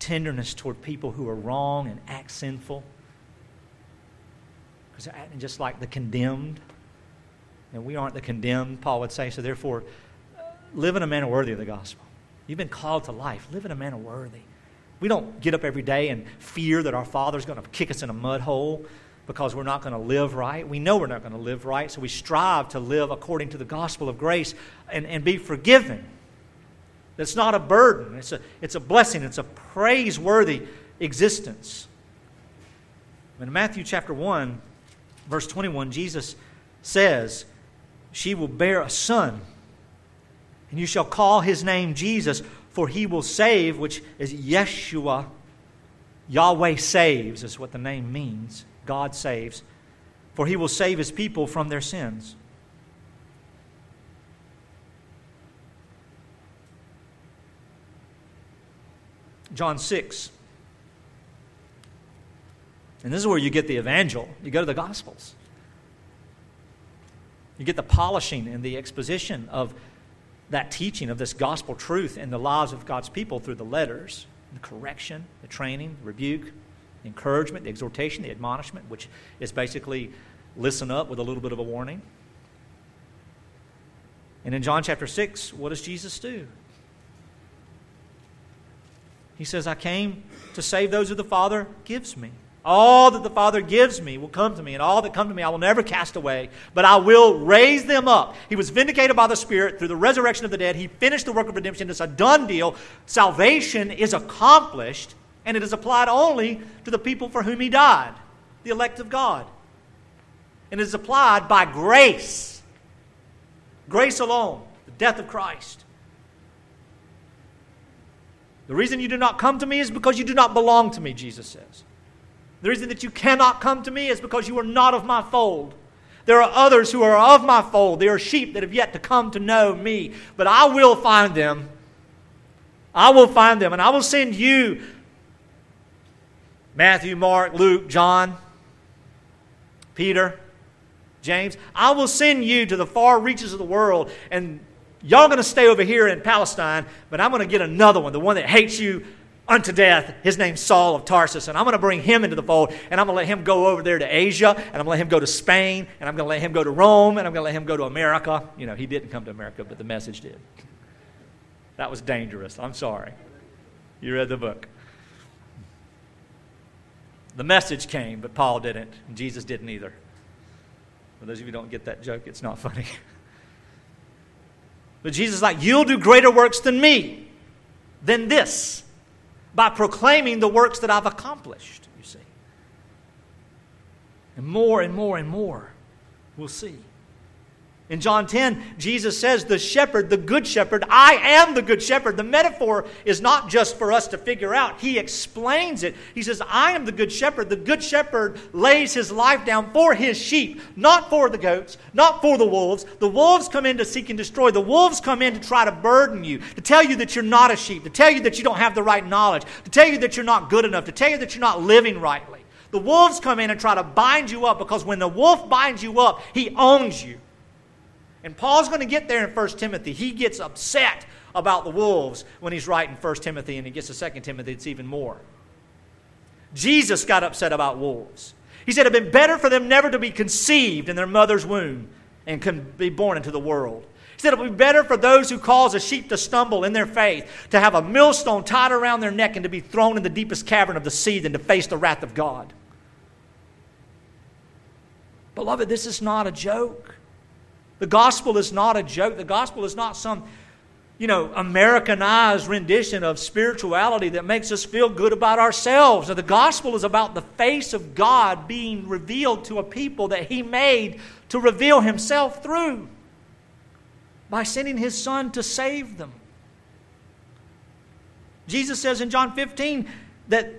tenderness toward people who are wrong and act sinful. Because they're acting just like the condemned. And we aren't the condemned, Paul would say. So therefore, uh, live in a manner worthy of the gospel. You've been called to life. Live in a manner worthy. We don't get up every day and fear that our Father's going to kick us in a mud hole because we're not going to live right. We know we're not going to live right, so we strive to live according to the gospel of grace and, and be forgiven. That's not a burden, it's a, it's a blessing, it's a praiseworthy existence. In Matthew chapter 1, verse 21, Jesus says, She will bear a son and you shall call his name Jesus, for he will save, which is Yeshua. Yahweh saves, is what the name means. God saves. For he will save his people from their sins. John 6. And this is where you get the evangel. You go to the Gospels. You get the polishing and the exposition of that teaching of this gospel truth in the lives of God's people through the letters, the correction, the training, the rebuke, the encouragement, the exhortation, the admonishment, which is basically listen up with a little bit of a warning. And in John chapter 6, what does Jesus do? He says, I came to save those who the Father gives me. All that the Father gives me will come to me, and all that come to me I will never cast away, but I will raise them up. He was vindicated by the Spirit through the resurrection of the dead. He finished the work of redemption. It's a done deal. Salvation is accomplished, and it is applied only to the people for whom He died, the elect of God. And it is applied by grace. Grace alone, the death of Christ. The reason you do not come to me is because you do not belong to me, Jesus says. The reason that you cannot come to me is because you are not of my fold. There are others who are of my fold. There are sheep that have yet to come to know me, but I will find them. I will find them, and I will send you, Matthew, Mark, Luke, John, Peter, James. I will send you to the far reaches of the world, and y'all are going to stay over here in Palestine, but I'm going to get another one, the one that hates you unto death. His name's Saul of Tarsus, and I'm going to bring him into the fold, and I'm going to let him go over there to Asia, and I'm going to let him go to Spain, and I'm going to let him go to Rome, and I'm going to let him go to America. You know, he didn't come to America, but the message did. That was dangerous. I'm sorry. You read the book. The message came, but Paul didn't, Jesus didn't either. For those of you who don't get that joke, it's not (laughs) funny. but Jesus is like, You'll do greater works than me, than this by proclaiming the works that I've accomplished, you see. And more and more and more we'll see. In John 10, Jesus says, The shepherd, the good shepherd, I am the good shepherd. The metaphor is not just for us to figure out, he explains it. He says, I am the good shepherd. The good shepherd lays his life down for his sheep, not for the goats, not for the wolves. The wolves come in to seek and destroy. The wolves come in to try to burden you, to tell you that you're not a sheep, to tell you that you don't have the right knowledge, to tell you that you're not good enough, to tell you that you're not living rightly. The wolves come in and try to bind you up because when the wolf binds you up, he owns you. And Paul's going to get there in 1 Timothy. He gets upset about the wolves when he's writing 1 Timothy, and he gets to 2 Timothy, it's even more. Jesus got upset about wolves. He said it had been better for them never to be conceived in their mother's womb and can be born into the world. He said it would be better for those who cause a sheep to stumble in their faith to have a millstone tied around their neck and to be thrown in the deepest cavern of the sea than to face the wrath of God. Beloved, this is not a joke. The gospel is not a joke. The gospel is not some, you know, Americanized rendition of spirituality that makes us feel good about ourselves. The gospel is about the face of God being revealed to a people that He made to reveal Himself through by sending His Son to save them. Jesus says in John 15 that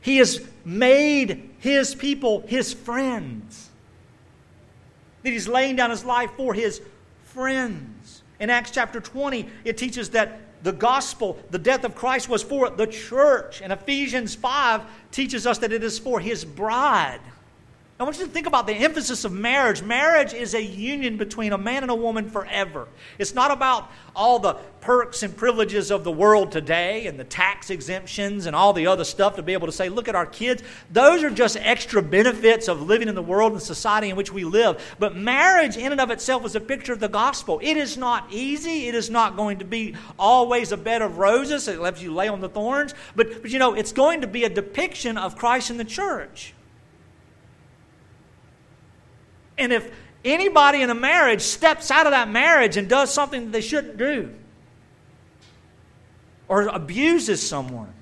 He has made His people His friends that he's laying down his life for his friends. In Acts chapter 20, it teaches that the gospel, the death of Christ was for the church. And Ephesians 5 teaches us that it is for his bride. I want you to think about the emphasis of marriage. Marriage is a union between a man and a woman forever. It's not about all the perks and privileges of the world today and the tax exemptions and all the other stuff to be able to say, look at our kids. Those are just extra benefits of living in the world and society in which we live. But marriage, in and of itself, is a picture of the gospel. It is not easy. It is not going to be always a bed of roses. It lets you lay on the thorns. But, but you know, it's going to be a depiction of Christ in the church. And if anybody in a marriage steps out of that marriage and does something that they shouldn't do, or abuses someone,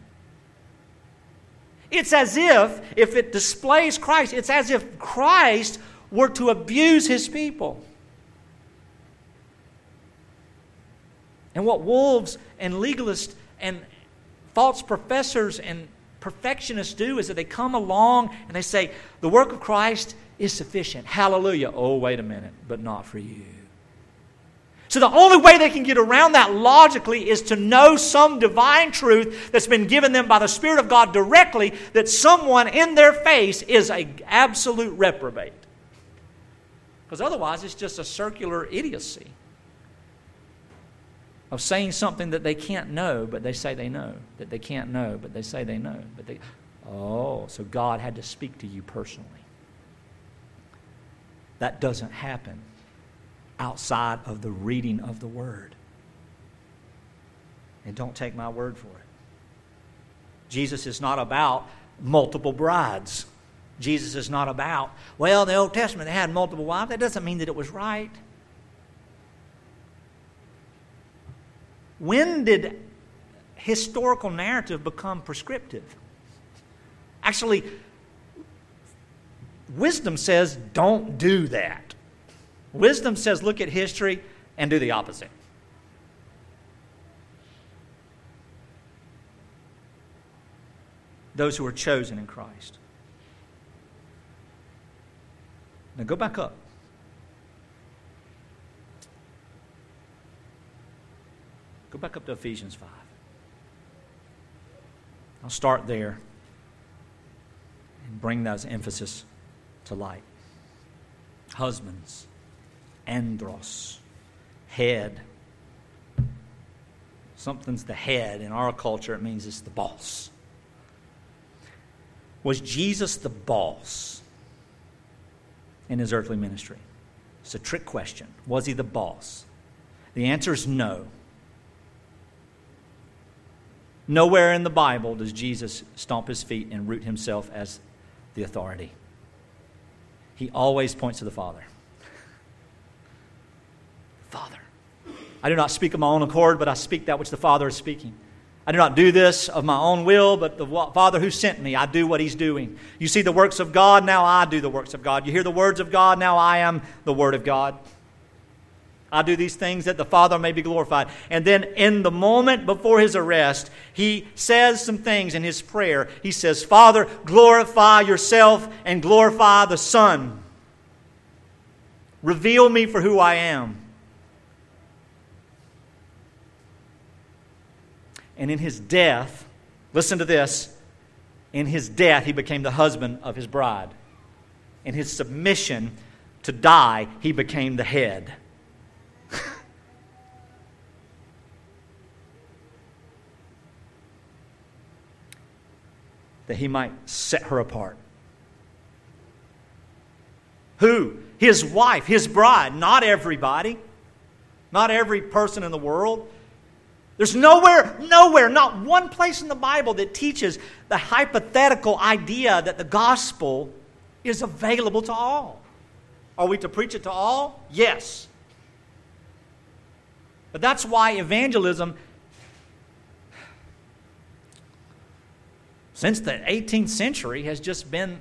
it's as if, if it displays Christ, it's as if Christ were to abuse his people. And what wolves and legalists and false professors and perfectionists do is that they come along and they say, the work of Christ is sufficient. Hallelujah. Oh, wait a minute, but not for you. So, the only way they can get around that logically is to know some divine truth that's been given them by the Spirit of God directly that someone in their face is an absolute reprobate. Because otherwise, it's just a circular idiocy of saying something that they can't know, but they say they know, that they can't know, but they say they know. But they, oh, so God had to speak to you personally. That doesn't happen outside of the reading of the Word. And don't take my word for it. Jesus is not about multiple brides. Jesus is not about, well, the Old Testament they had multiple wives. That doesn't mean that it was right. When did historical narrative become prescriptive? Actually, Wisdom says, don't do that. Wisdom says, look at history and do the opposite. Those who are chosen in Christ. Now go back up. Go back up to Ephesians 5. I'll start there and bring those emphasis to light. Husbands, andros, head. Something's the head. In our culture, it means it's the boss. Was Jesus the boss in his earthly ministry? It's a trick question. Was he the boss? The answer is no. Nowhere in the Bible does Jesus stomp his feet and root himself as the authority he always points to the Father. Father. I do not speak of my own accord, but I speak that which the Father is speaking. I do not do this of my own will, but the Father who sent me, I do what He's doing. You see the works of God, now I do the works of God. You hear the words of God, now I am the Word of God. I do these things that the Father may be glorified. And then in the moment before his arrest, he says some things in his prayer. He says, Father, glorify yourself and glorify the Son. Reveal me for who I am. And in his death, listen to this in his death, he became the husband of his bride. In his submission to die, he became the head. That he might set her apart. Who? His wife, his bride, not everybody, not every person in the world. There's nowhere, nowhere, not one place in the Bible that teaches the hypothetical idea that the gospel is available to all. Are we to preach it to all? Yes. But that's why evangelism, since the 18th century, has just been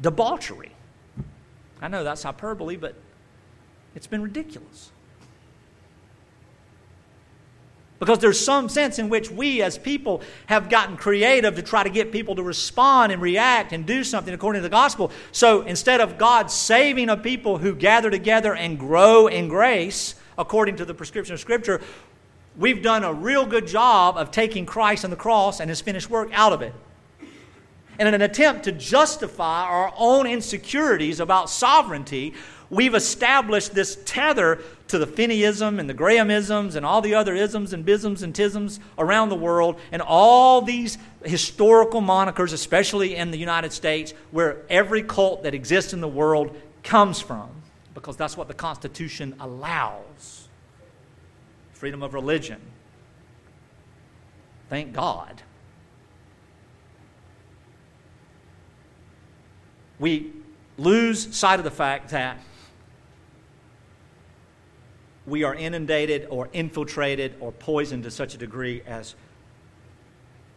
debauchery. I know that's hyperbole, but it's been ridiculous. Because there's some sense in which we as people have gotten creative to try to get people to respond and react and do something according to the gospel. So instead of God saving a people who gather together and grow in grace according to the prescription of Scripture, we've done a real good job of taking Christ and the cross and his finished work out of it. And in an attempt to justify our own insecurities about sovereignty, we've established this tether to the Finneyism and the Grahamisms and all the other isms and bisms and tisms around the world and all these historical monikers, especially in the United States, where every cult that exists in the world comes from, because that's what the Constitution allows freedom of religion. Thank God. We lose sight of the fact that we are inundated or infiltrated or poisoned to such a degree as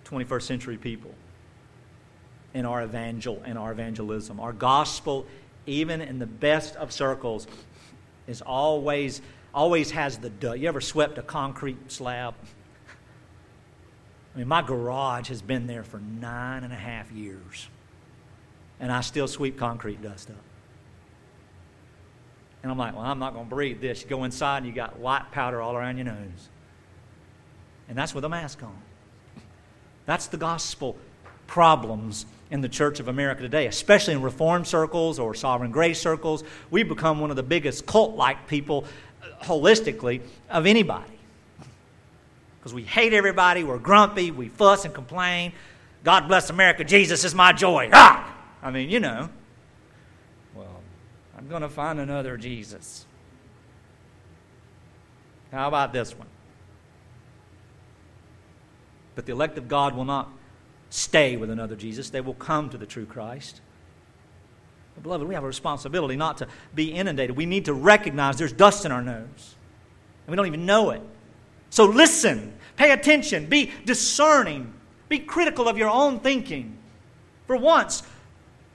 21st century people in our evangel and our evangelism. Our gospel, even in the best of circles, is always always has the dust. You ever swept a concrete slab? I mean, my garage has been there for nine and a half years, and I still sweep concrete dust up. And I'm like, well, I'm not going to breathe this. You go inside and you got white powder all around your nose. And that's with a mask on. That's the gospel problems in the Church of America today, especially in reform circles or Sovereign Grace circles. We've become one of the biggest cult like people, holistically, of anybody. Because we hate everybody, we're grumpy, we fuss and complain. God bless America, Jesus is my joy. Ah! I mean, you know. Well, I'm going to find another Jesus. How about this one? But the elect of God will not stay with another Jesus, they will come to the true Christ. Beloved, we have a responsibility not to be inundated. We need to recognize there's dust in our nose, and we don't even know it. So listen, pay attention, be discerning, be critical of your own thinking. For once,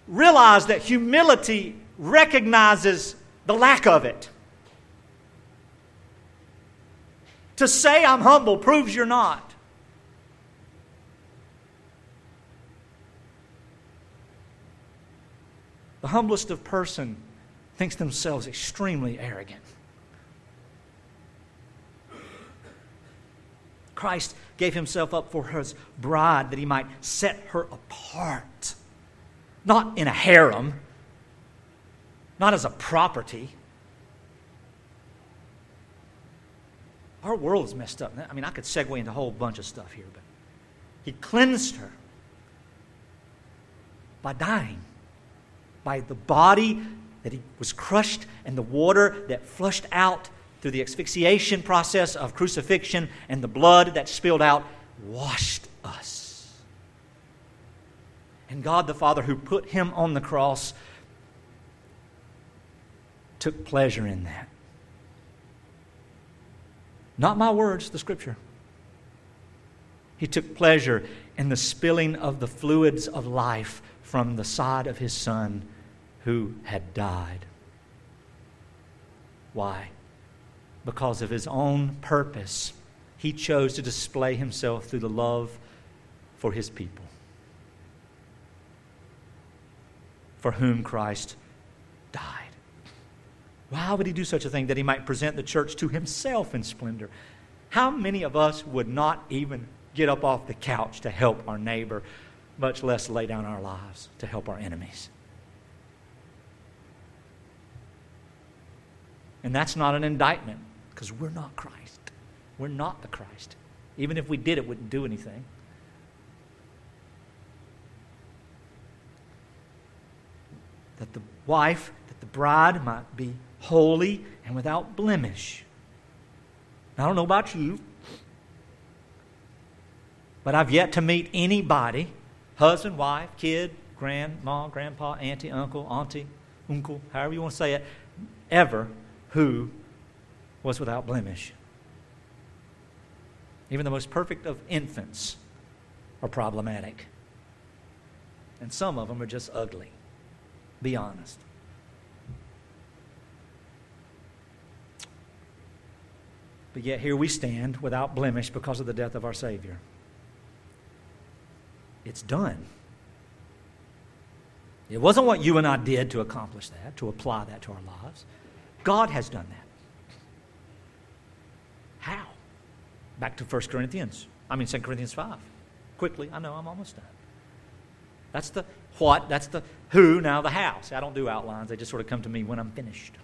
realize that humility recognizes the lack of it. To say I'm humble proves you're not. The humblest of person thinks themselves extremely arrogant. Christ gave himself up for his bride that he might set her apart. Not in a harem, not as a property. Our world is messed up. I mean, I could segue into a whole bunch of stuff here, but he cleansed her by dying, by the body that he was crushed and the water that flushed out through the asphyxiation process of crucifixion and the blood that spilled out washed us. And God the Father, who put him on the cross, took pleasure in that. Not my words, the scripture. He took pleasure in the spilling of the fluids of life from the side of his son who had died. Why? because of his own purpose, he chose to display himself through the love for his people, for whom Christ died. Why would he do such a thing? That he might present the church to himself in splendor. How many of us would not even get up off the couch to help our neighbor, much less lay down our lives to help our enemies? And that's not an indictment because we're not Christ. We're not the Christ. Even if we did, it wouldn't do anything. That the wife, that the bride might be holy and without blemish. I don't know about you, but I've yet to meet anybody husband, wife, kid, grandma, grandpa, auntie, uncle, auntie, uncle, however you want to say it ever who was without blemish. Even the most perfect of infants are problematic. And some of them are just ugly. Be honest. But yet here we stand without blemish because of the death of our Savior. It's done. It wasn't what you and I did to accomplish that, to apply that to our lives. God has done that. How? Back to 1 Corinthians. I mean 2 Corinthians 5. Quickly, I know I'm almost done. That's the what, that's the who, now the how. See, I don't do outlines, they just sort of come to me when I'm finished.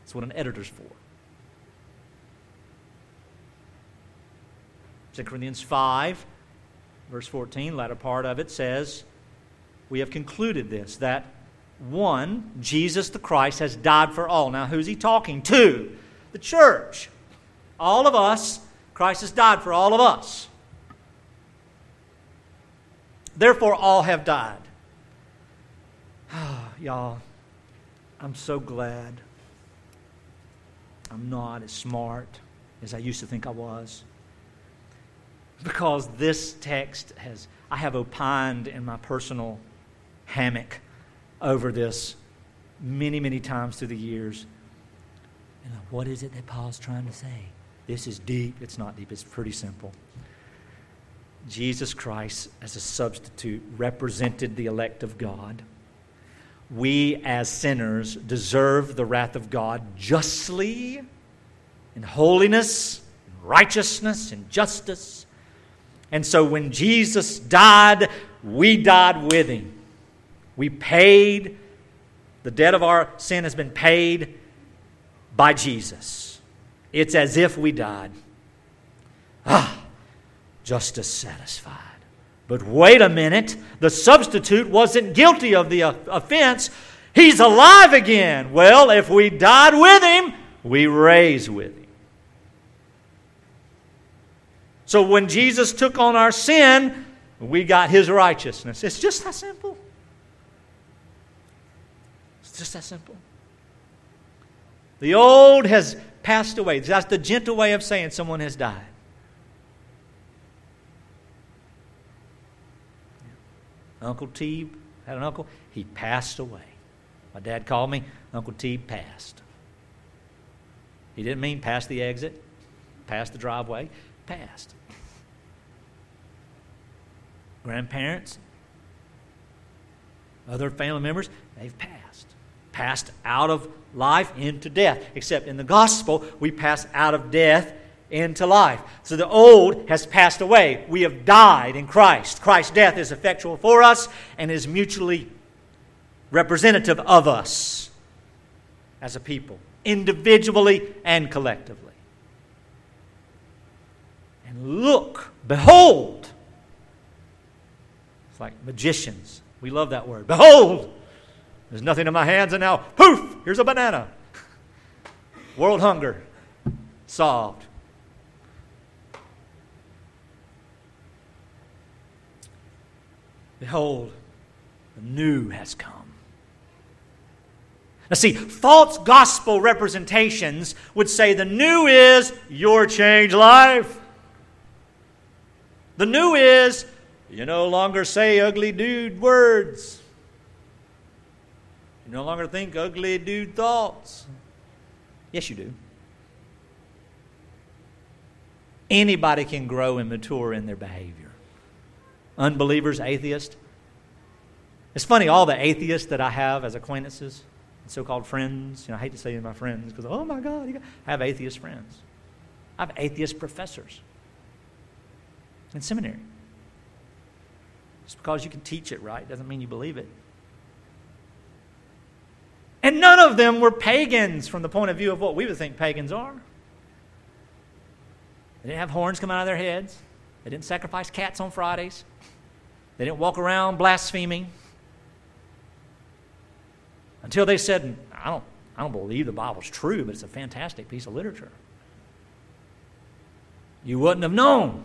That's what an editor's for. 2 Corinthians 5, verse 14, latter part of it says, We have concluded this, that one, Jesus the Christ has died for all. Now, who's he talking to? The church. All of us, Christ has died for all of us. Therefore, all have died. (sighs) Y'all, I'm so glad I'm not as smart as I used to think I was. Because this text has, I have opined in my personal hammock over this many, many times through the years. And what is it that Paul's trying to say? This is deep. It's not deep, it's pretty simple. Jesus Christ, as a substitute, represented the elect of God we as sinners deserve the wrath of God justly in holiness, in righteousness, in justice. And so when Jesus died, we died with him. We paid, the debt of our sin has been paid by Jesus. It's as if we died. Ah, justice satisfied. But wait a minute, the substitute wasn't guilty of the offense. He's alive again. Well, if we died with him, we raise with him. So when Jesus took on our sin, we got his righteousness. It's just that simple. It's just that simple. The old has passed away. That's the gentle way of saying someone has died. Uncle T had an uncle. He passed away. My dad called me, Uncle T passed. He didn't mean past the exit, past the driveway, passed. Grandparents, other family members, they've passed. Passed out of life into death. Except in the gospel, we pass out of death into life. So the old has passed away. We have died in Christ. Christ's death is effectual for us and is mutually representative of us as a people, individually and collectively. And look, behold. It's like magicians. We love that word. Behold! There's nothing in my hands, and now, poof, here's a banana. (laughs) World hunger solved. Behold, the new has come. Now, see, false gospel representations would say the new is your changed life. The new is you no longer say ugly dude words. You no longer think ugly dude thoughts. Yes, you do. Anybody can grow and mature in their behavior. Unbelievers, atheists. It's funny, all the atheists that I have as acquaintances, so called friends, you know, I hate to say my friends because, oh my God, I have atheist friends. I have atheist professors in seminary. Just because you can teach it right doesn't mean you believe it. And none of them were pagans from the point of view of what we would think pagans are. They didn't have horns come out of their heads. They didn't sacrifice cats on Fridays. They didn't walk around blaspheming. Until they said, I don't, I don't believe the Bible's true, but it's a fantastic piece of literature. You wouldn't have known.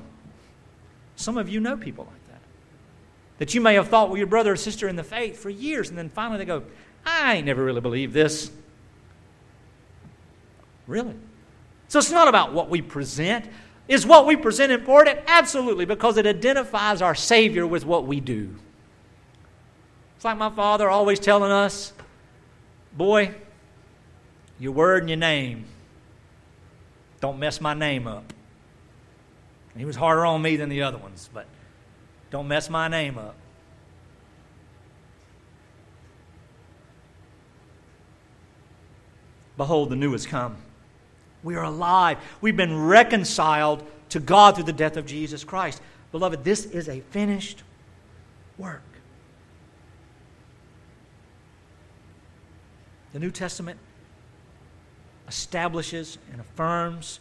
Some of you know people like that. That you may have thought were your brother or sister in the faith for years, and then finally they go, I ain't never really believed this. Really? So it's not about what we present. Is what we present important? Absolutely, because it identifies our Savior with what we do. It's like my father always telling us, boy, your word and your name. Don't mess my name up. He was harder on me than the other ones, but don't mess my name up. Behold, the new has come. We are alive. We've been reconciled to God through the death of Jesus Christ. Beloved, this is a finished work. The New Testament establishes and affirms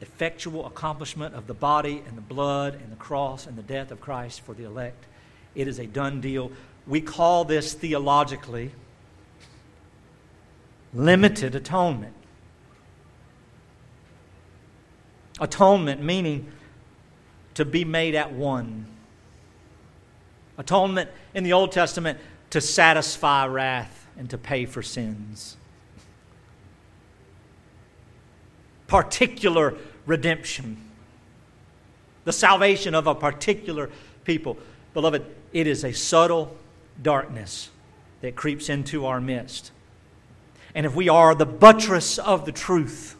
effectual accomplishment of the body and the blood and the cross and the death of Christ for the elect. It is a done deal. We call this theologically limited atonement. Atonement meaning to be made at one. Atonement in the Old Testament to satisfy wrath and to pay for sins. Particular redemption. The salvation of a particular people. Beloved, it is a subtle darkness that creeps into our midst. And if we are the buttress of the truth,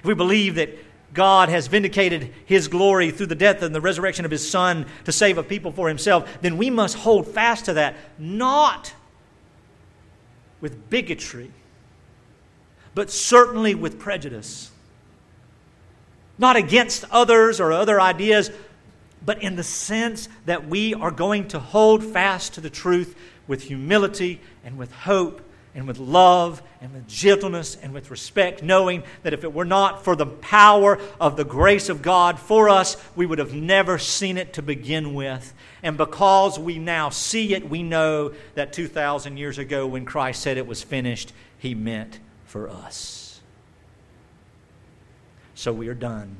if we believe that God has vindicated his glory through the death and the resurrection of his Son to save a people for himself, then we must hold fast to that, not with bigotry, but certainly with prejudice. Not against others or other ideas, but in the sense that we are going to hold fast to the truth with humility and with hope and with love and with gentleness and with respect, knowing that if it were not for the power of the grace of God for us, we would have never seen it to begin with. And because we now see it, we know that 2,000 years ago, when Christ said it was finished, he meant for us. So we are done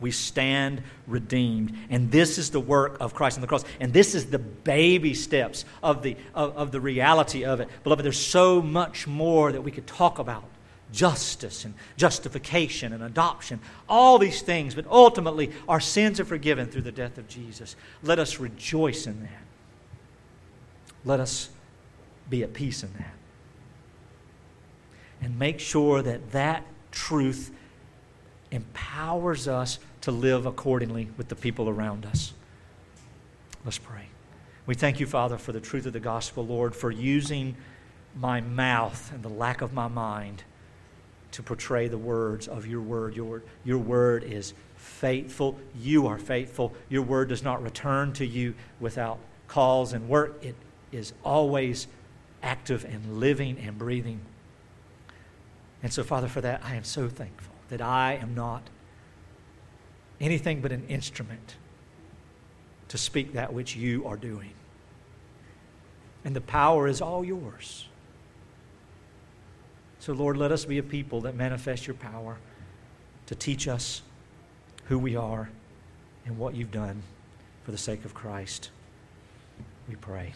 we stand redeemed. And this is the work of Christ on the cross. And this is the baby steps of the, of, of, the reality of it. Beloved, there's so much more that we could talk about justice and justification and adoption, all these things. But ultimately, our sins are forgiven through the death of Jesus. Let us rejoice in that. Let us be at peace in that. And make sure that that truth empowers us to live accordingly with the people around us. Let's pray. We thank you, Father, for the truth of the gospel, Lord, for using my mouth and the lack of my mind to portray the words of your word. Your, your word is faithful. You are faithful. Your word does not return to you without cause and work. It is always active and living and breathing. And so, Father, for that, I am so thankful that I am not anything but an instrument to speak that which you are doing. And the power is all yours. So, Lord, let us be a people that manifest your power to teach us who we are and what you've done for the sake of Christ. We pray.